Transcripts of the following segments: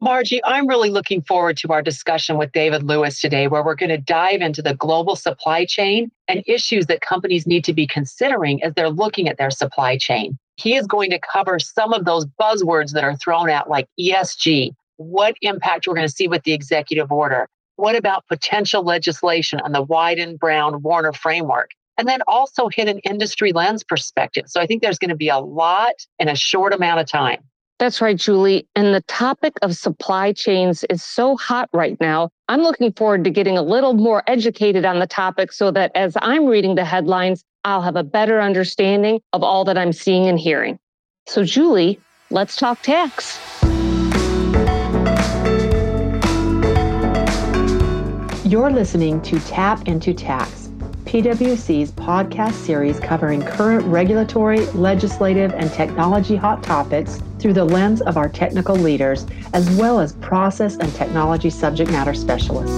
Margie, I'm really looking forward to our discussion with David Lewis today, where we're going to dive into the global supply chain and issues that companies need to be considering as they're looking at their supply chain. He is going to cover some of those buzzwords that are thrown out, like ESG, what impact we're going to see with the executive order, what about potential legislation on the Wyden Brown Warner framework, and then also hit an industry lens perspective. So I think there's going to be a lot in a short amount of time. That's right, Julie. And the topic of supply chains is so hot right now. I'm looking forward to getting a little more educated on the topic so that as I'm reading the headlines, I'll have a better understanding of all that I'm seeing and hearing. So, Julie, let's talk tax. You're listening to Tap into Tax PwC's podcast series covering current regulatory, legislative, and technology hot topics through the lens of our technical leaders, as well as process and technology subject matter specialists.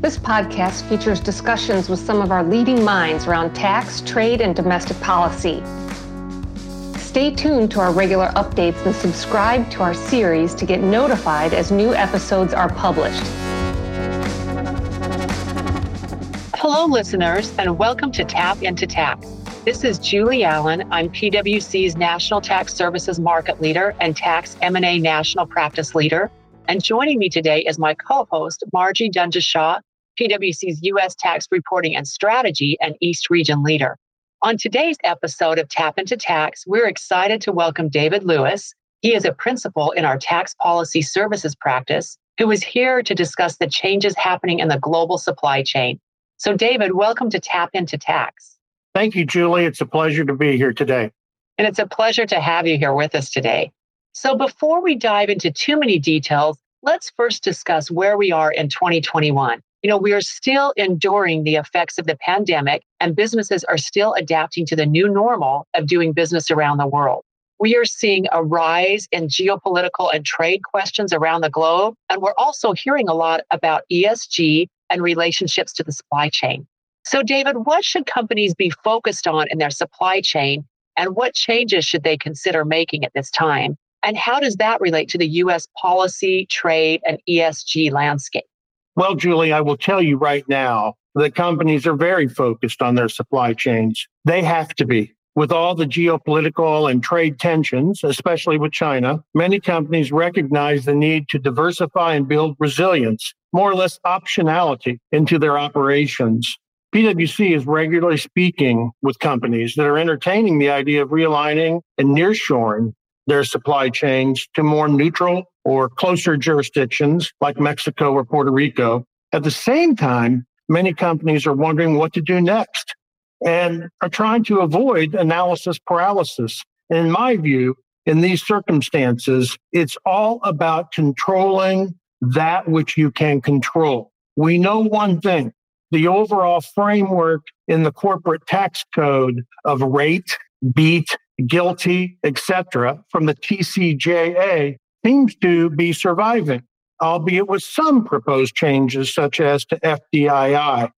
This podcast features discussions with some of our leading minds around tax, trade, and domestic policy. Stay tuned to our regular updates and subscribe to our series to get notified as new episodes are published. Hello, listeners, and welcome to Tap into Tax. This is Julie Allen. I'm PwC's National Tax Services Market Leader and Tax M&A National Practice Leader. And joining me today is my co-host, Margie Dhunjishah, PwC's U.S. Tax Reporting and Strategy and East Region Leader. On today's episode of Tap into Tax, we're excited to welcome David Lewis. He is a principal in our tax policy services practice who is here to discuss the changes happening in the global supply chain. So, David, welcome to Tap into Tax. Thank you, Julie. It's a pleasure to be here today. And it's a pleasure to have you here with us today. So, before we dive into too many details, let's first discuss where we are in 2021 you know, we are still enduring the effects of the pandemic, and businesses are still adapting to the new normal of doing business around the world. We are seeing a rise in geopolitical and trade questions around the globe. And we're also hearing a lot about ESG and relationships to the supply chain. So, David, what should companies be focused on in their supply chain? And what changes should they consider making at this time? And how does that relate to the US policy, trade, and ESG landscape? Well, Julie, I will tell you right now that companies are very focused on their supply chains. They have to be. With all the geopolitical and trade tensions, especially with China, many companies recognize the need to diversify and build resilience, more or less optionality into their operations. PwC is regularly speaking with companies that are entertaining the idea of realigning and nearshoring their supply chains to more neutral or closer jurisdictions like Mexico or Puerto Rico. At the same time, many companies are wondering what to do next and are trying to avoid analysis paralysis. In my view, in these circumstances, it's all about controlling that which you can control. We know one thing the overall framework in the corporate tax code of rate, beat, GILTI, etc., from the TCJA seems to be surviving, albeit with some proposed changes, such as to FDII.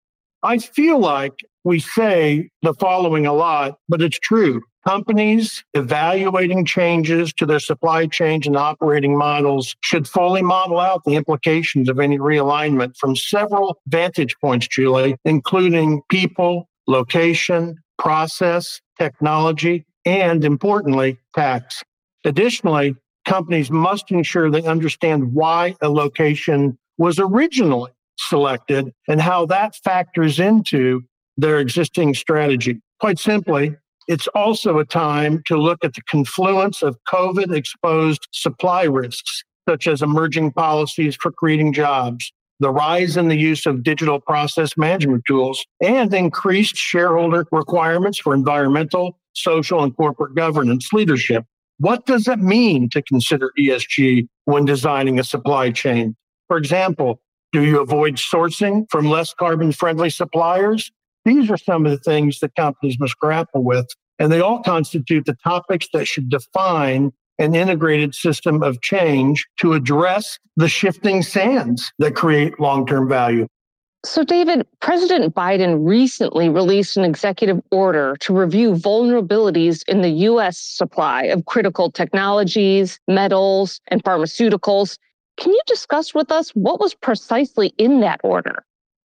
I feel like we say the following a lot, but it's true. Companies evaluating changes to their supply chain and operating models should fully model out the implications of any realignment from several vantage points, Julie, including people, location, process, technology, and importantly, tax. Additionally, companies must ensure they understand why a location was originally selected and how that factors into their existing strategy. Quite simply, it's also a time to look at the confluence of COVID exposed supply risks, such as emerging policies for creating jobs, the rise in the use of digital process management tools, and increased shareholder requirements for environmental, social, and corporate governance leadership. What does it mean to consider ESG when designing a supply chain? For example, do you avoid sourcing from less carbon friendly suppliers? These are some of the things that companies must grapple with, and they all constitute the topics that should define an integrated system of change to address the shifting sands that create long term value. So, David, President Biden recently released an executive order to review vulnerabilities in the U.S. supply of critical technologies, metals, and pharmaceuticals. Can you discuss with us what was precisely in that order?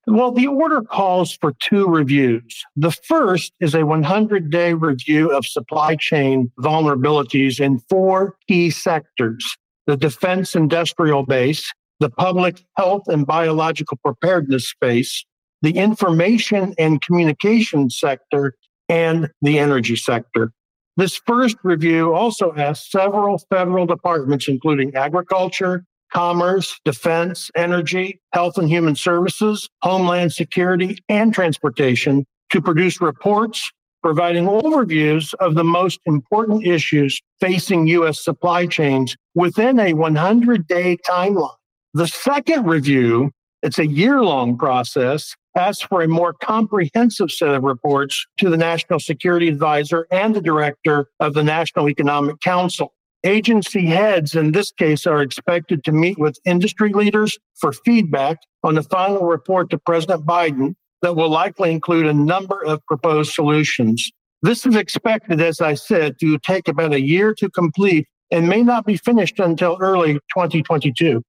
Well, the order calls for two reviews. The first is a 100 day review of supply chain vulnerabilities in four key sectors the defense industrial base, the public health and biological preparedness space, the information and communication sector, and the energy sector. This first review also asked several federal departments, including agriculture, commerce, defense, energy, health and human services, homeland security, and transportation to produce reports providing overviews of the most important issues facing U.S. supply chains within a 100 day timeline. The second review, it's a year long process, asks for a more comprehensive set of reports to the National Security Advisor and the Director of the National Economic Council. Agency heads in this case are expected to meet with industry leaders for feedback on the final report to President Biden that will likely include a number of proposed solutions. This is expected, as I said, to take about a year to complete and may not be finished until early 2022.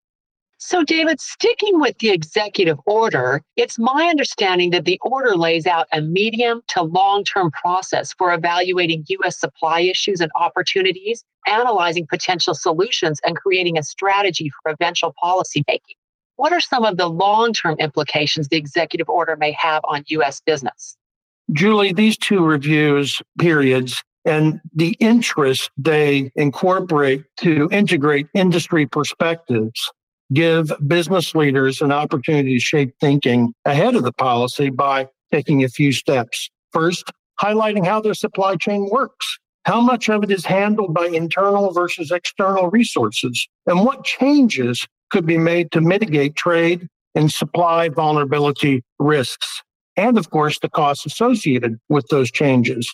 So, David, sticking with the executive order, it's my understanding that the order lays out a medium to long term process for evaluating U.S. supply issues and opportunities, analyzing potential solutions, and creating a strategy for eventual policymaking. What are some of the long term implications the executive order may have on U.S. business? Julie, these two reviews periods and the interest they incorporate to integrate industry perspectives give business leaders an opportunity to shape thinking ahead of the policy by taking a few steps. First, highlighting how their supply chain works. How much of it is handled by internal versus external resources? And what changes could be made to mitigate trade and supply vulnerability risks? And of course, the costs associated with those changes.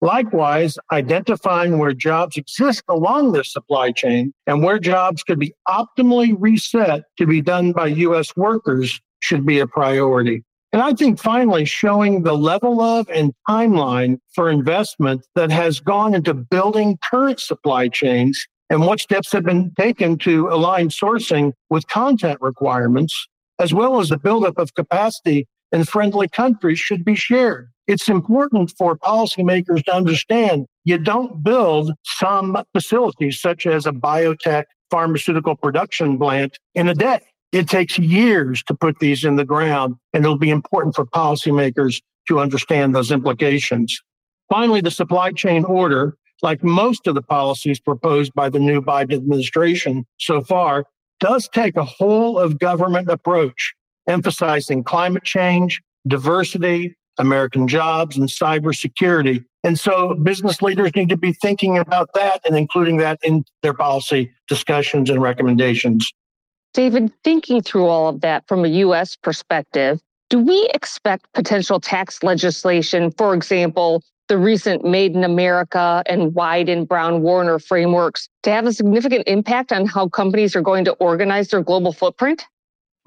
Likewise, identifying where jobs exist along the supply chain and where jobs could be optimally reset to be done by U.S. workers should be a priority. And I think finally showing the level of and timeline for investment that has gone into building current supply chains and what steps have been taken to align sourcing with content requirements, as well as the buildup of capacity in friendly countries should be shared it's important for policymakers to understand you don't build some facilities, such as a biotech pharmaceutical production plant, in a day. It takes years to put these in the ground, and it'll be important for policymakers to understand those implications. Finally, the supply chain order, like most of the policies proposed by the new Biden administration so far, does take a whole of government approach, emphasizing climate change, diversity, American jobs, and cybersecurity. And so business leaders need to be thinking about that and including that in their policy discussions and recommendations. David, thinking through all of that from a U.S. perspective, do we expect potential tax legislation, for example, the recent Made in America and Wyden Brown Warner frameworks, to have a significant impact on how companies are going to organize their global footprint?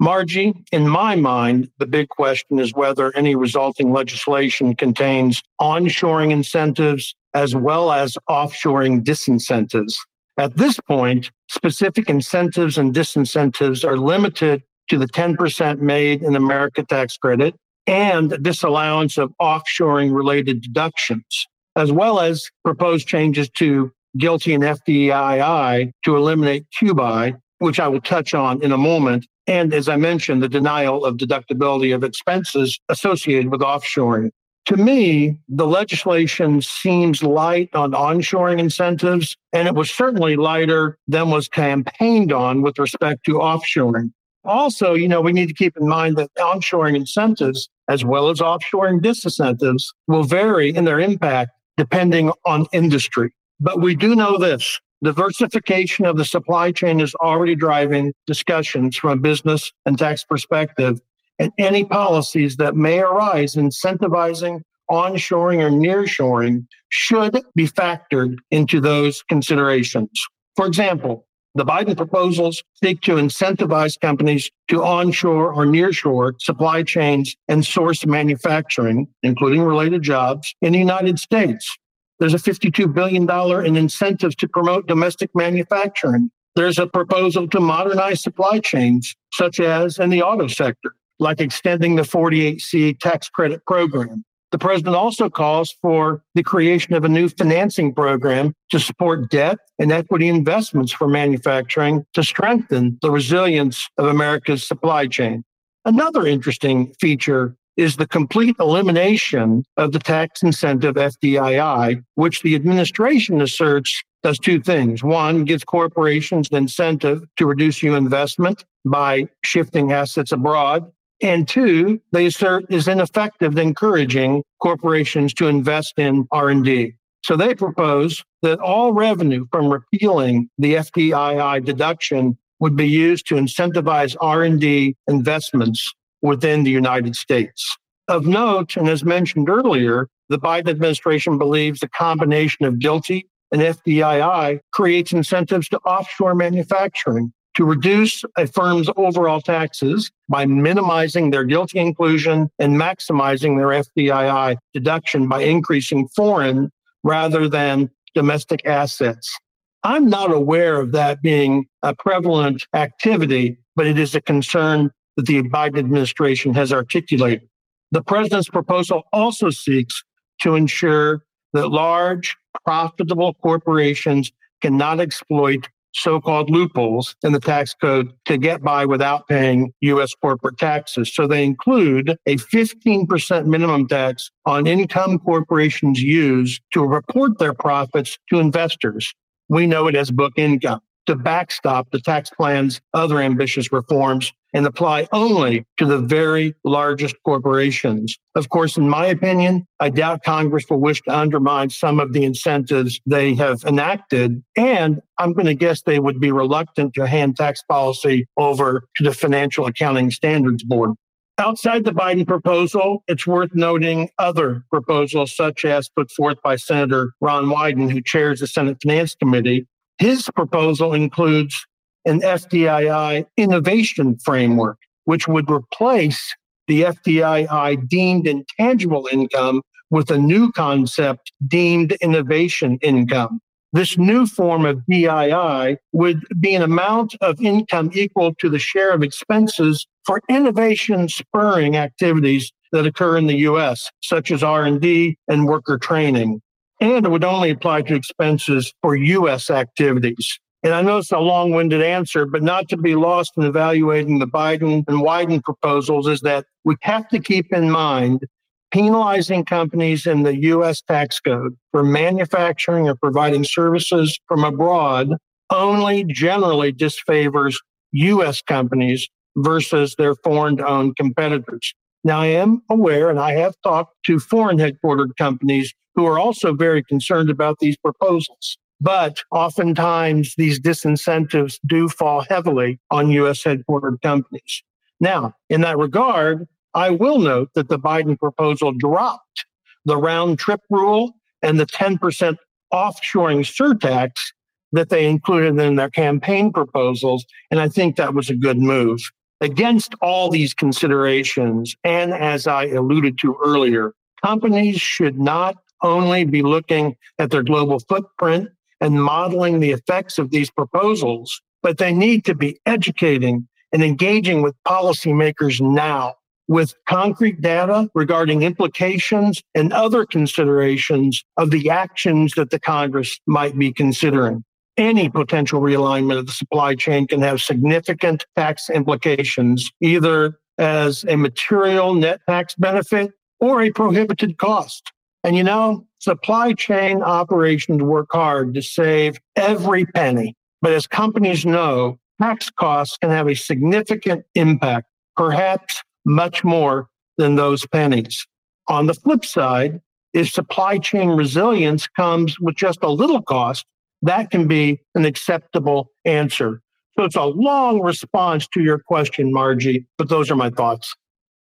Margie, in my mind, the big question is whether any resulting legislation contains onshoring incentives as well as offshoring disincentives. At this point, specific incentives and disincentives are limited to the 10% made in America tax credit and disallowance of offshoring related deductions, as well as proposed changes to GILTI and FDII to eliminate QBI, which I will touch on in a moment, and as I mentioned, the denial of deductibility of expenses associated with offshoring. To me, the legislation seems light on onshoring incentives, and it was certainly lighter than was campaigned on with respect to offshoring. Also, you know, we need to keep in mind that onshoring incentives, as well as offshoring disincentives, will vary in their impact depending on industry. But we do know this Diversification of the supply chain is already driving discussions from a business and tax perspective, and any policies that may arise incentivizing onshoring or nearshoring should be factored into those considerations. For example, The Biden proposals seek to incentivize companies to onshore or nearshore supply chains and source manufacturing, including related jobs, in the United States. There's a $52 billion in incentives to promote domestic manufacturing. There's a proposal to modernize supply chains, such as in the auto sector, like extending the 48C tax credit program. The president also calls for the creation of a new financing program to support debt and equity investments for manufacturing to strengthen the resilience of America's supply chain. Another interesting feature is the complete elimination of the tax incentive FDII, which the administration asserts does two things. One, gives corporations an incentive to reduce new investment by shifting assets abroad. And two, they assert is ineffective in encouraging corporations to invest in R&D. So they propose that all revenue from repealing the FDII deduction would be used to incentivize R&D investments within the United States. Of note, and as mentioned earlier, the Biden administration believes the combination of GILTI and FDII creates incentives to offshore manufacturing to reduce a firm's overall taxes by minimizing their GILTI inclusion and maximizing their FDII deduction by increasing foreign rather than domestic assets. I'm not aware of that being a prevalent activity, but it is a concern that the Biden administration has articulated. The president's proposal also seeks to ensure that large, profitable corporations cannot exploit so called loopholes in the tax code to get by without paying U.S. corporate taxes. So they include a 15% minimum tax on income corporations use to report their profits to investors. We know it as book income to backstop the tax plan's other ambitious reforms and apply only to the very largest corporations. Of course, in my opinion, I doubt Congress will wish to undermine some of the incentives they have enacted. And I'm going to guess they would be reluctant to hand tax policy over to the Financial Accounting Standards Board. Outside the Biden proposal, it's worth noting other proposals, such as put forth by Senator Ron Wyden, who chairs the Senate Finance Committee, his proposal includes an FDII innovation framework, which would replace the FDII deemed intangible income with a new concept deemed innovation income. This new form of DII would be an amount of income equal to the share of expenses for innovation spurring activities that occur in the US, such as R&D and worker training and it would only apply to expenses for U.S. activities. And I know it's a long winded answer, but not to be lost in evaluating the Biden and Wyden proposals is that we have to keep in mind penalizing companies in the U.S. tax code for manufacturing or providing services from abroad only generally disfavors U.S. companies versus their foreign owned competitors. Now, I am aware and I have talked to foreign headquartered companies who are also very concerned about these proposals. But oftentimes these disincentives do fall heavily on U.S. headquartered companies. Now, in that regard, I will note that the Biden proposal dropped the round trip rule and the 10% offshoring surtax that they included in their campaign proposals. And I think that was a good move. Against all these considerations, and as I alluded to earlier, companies should not only be looking at their global footprint and modeling the effects of these proposals, but they need to be educating and engaging with policymakers now with concrete data regarding implications and other considerations of the actions that the Congress might be considering. Any potential realignment of the supply chain can have significant tax implications, either as a material net tax benefit or a prohibited cost. And you know, supply chain operations work hard to save every penny. But as companies know, tax costs can have a significant impact, perhaps much more than those pennies. On the flip side, if supply chain resilience comes with just a little cost, that can be an acceptable answer. So it's a long response to your question, Margie, but those are my thoughts.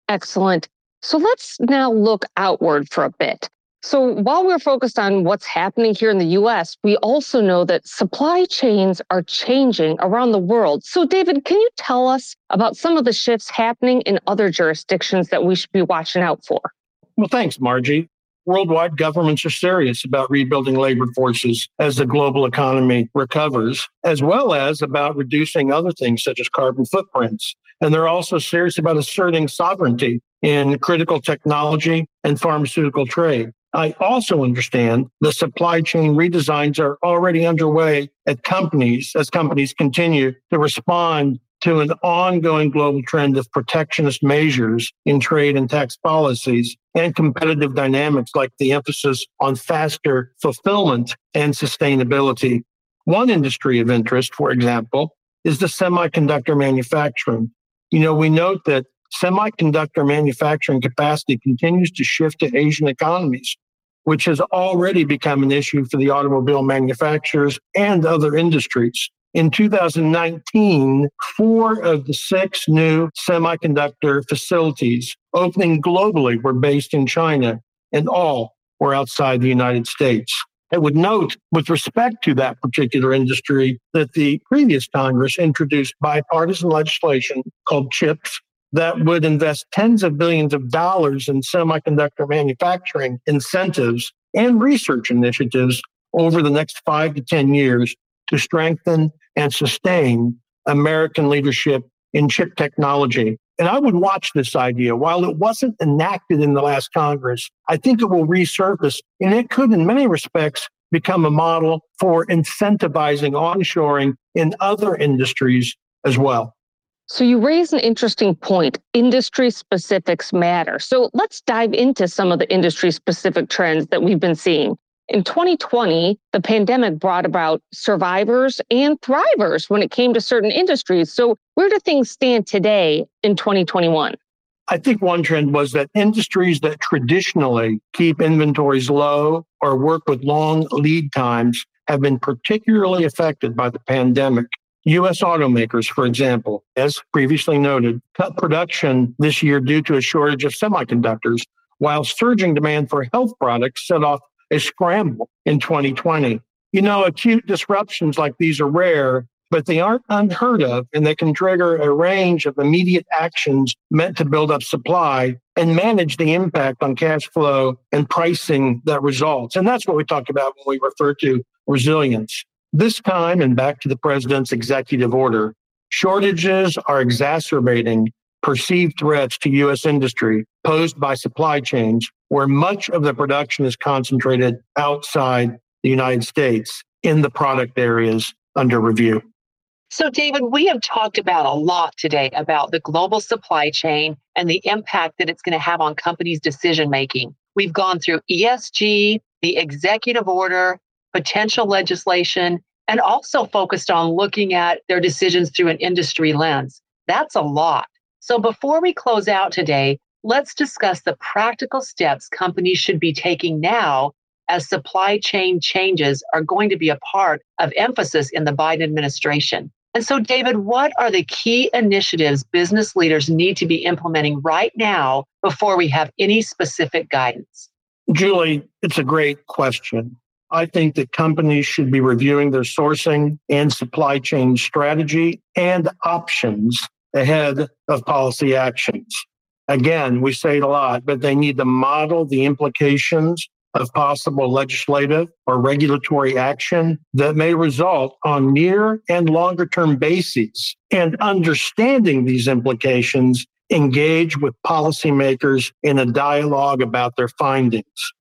Excellent. So let's now look outward for a bit. So while we're focused on what's happening here in the US, we also know that supply chains are changing around the world. So, David, can you tell us about some of the shifts happening in other jurisdictions that we should be watching out for? Well, thanks, Margie. Worldwide governments are serious about rebuilding labor forces as the global economy recovers, as well as about reducing other things such as carbon footprints. And they're also serious about asserting sovereignty in critical technology and pharmaceutical trade. I also understand the supply chain redesigns are already underway at companies as companies continue to respond to an ongoing global trend of protectionist measures in trade and tax policies and competitive dynamics like the emphasis on faster fulfillment and sustainability. One industry of interest, for example, is the semiconductor manufacturing. You know, we note that semiconductor manufacturing capacity continues to shift to Asian economies which has already become an issue for the automobile manufacturers and other industries. In 2019, four of the six new semiconductor facilities opening globally were based in China, and all were outside the United States. I would note, with respect to that particular industry, that the previous Congress introduced bipartisan legislation called CHIPS that would invest tens of billions of dollars in semiconductor manufacturing incentives and research initiatives over the next five to 10 years to strengthen and sustain American leadership in chip technology. And I would watch this idea. While it wasn't enacted in the last Congress, I think it will resurface and it could, in many respects, become a model for incentivizing onshoring in other industries as well. So, you raise an interesting point. Industry specifics matter. So, let's dive into some of the industry specific trends that we've been seeing. In 2020, the pandemic brought about survivors and thrivers when it came to certain industries. So, where do things stand today in 2021? I think one trend was that industries that traditionally keep inventories low or work with long lead times have been particularly affected by the pandemic. U.S. automakers, for example, as previously noted, cut production this year due to a shortage of semiconductors, while surging demand for health products set off a scramble in 2020. You know, acute disruptions like these are rare, but they aren't unheard of, and they can trigger a range of immediate actions meant to build up supply and manage the impact on cash flow and pricing that results. And that's what we talk about when we refer to resilience. This time, and back to the president's executive order, shortages are exacerbating perceived threats to U.S. industry posed by supply chains where much of the production is concentrated outside the United States in the product areas under review. So, David, we have talked about a lot today about the global supply chain and the impact that it's going to have on companies' decision making. We've gone through ESG, the executive order, potential legislation, and also focused on looking at their decisions through an industry lens. That's a lot. So before we close out today, let's discuss the practical steps companies should be taking now as supply chain changes are going to be a part of emphasis in the Biden administration. And so, David, what are the key initiatives business leaders need to be implementing right now before we have any specific guidance? Julie, it's a great question. I think that companies should be reviewing their sourcing and supply chain strategy and options ahead of policy actions. Again, we say it a lot, but they need to model the implications of possible legislative or regulatory action that may result on near and longer term bases. And understanding these implications, engage with policymakers in a dialogue about their findings.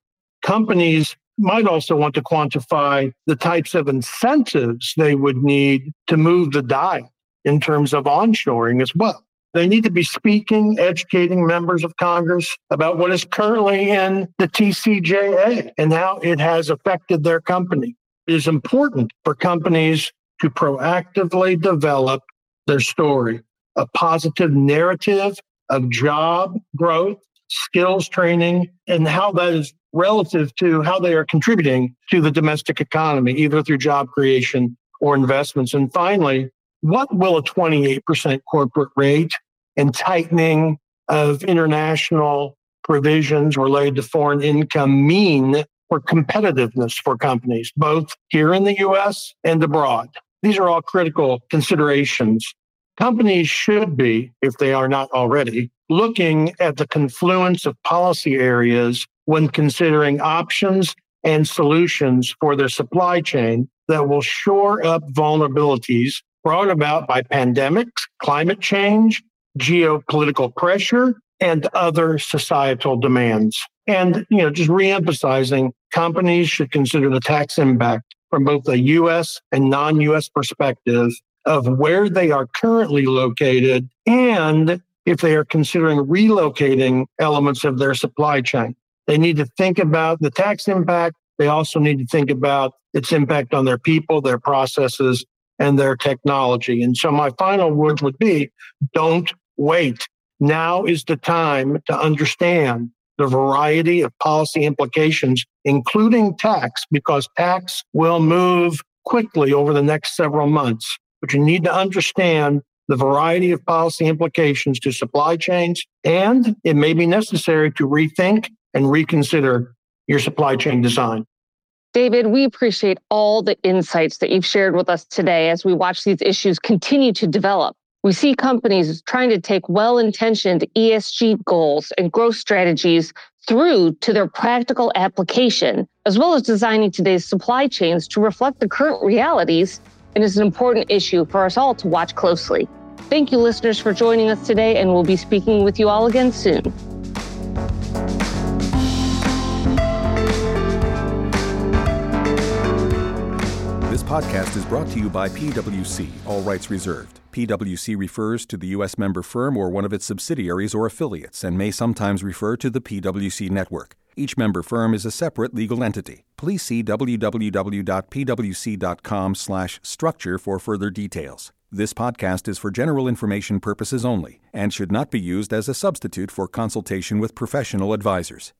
Companies might also want to quantify the types of incentives they would need to move the dial in terms of onshoring as well. They need to be speaking, educating members of Congress about what is currently in the TCJA and how it has affected their company. It is important for companies to proactively develop their story, a positive narrative of job growth, skills training, and how that is relative to how they are contributing to the domestic economy, either through job creation or investments. And finally, what will a 28% corporate rate and tightening of international provisions related to foreign income mean for competitiveness for companies, both here in the US and abroad. These are all critical considerations. Companies should be, if they are not already, looking at the confluence of policy areas when considering options and solutions for their supply chain that will shore up vulnerabilities brought about by pandemics, climate change, geopolitical pressure, and other societal demands. And, you know, just reemphasizing companies should consider the tax impact from both a US and non US perspective of where they are currently located and if they are considering relocating elements of their supply chain. They need to think about the tax impact. They also need to think about its impact on their people, their processes, and their technology. And so my final words would be don't wait. Now is the time to understand the variety of policy implications, including tax, because tax will move quickly over the next several months. But you need to understand the variety of policy implications to supply chains, and it may be necessary to rethink and reconsider your supply chain design. David, we appreciate all the insights that you've shared with us today as we watch these issues continue to develop. We see companies trying to take well intentioned ESG goals and growth strategies through to their practical application, as well as designing today's supply chains to reflect the current realities, and is an important issue for us all to watch closely. Thank you, listeners, for joining us today, and we'll be speaking with you all again soon. This podcast is brought to you by PwC, all rights reserved. PwC refers to the U.S. member firm or one of its subsidiaries or affiliates and may sometimes refer to the PwC network. Each member firm is a separate legal entity. Please see www.pwc.com/structure for further details. This podcast is for general information purposes only and should not be used as a substitute for consultation with professional advisors.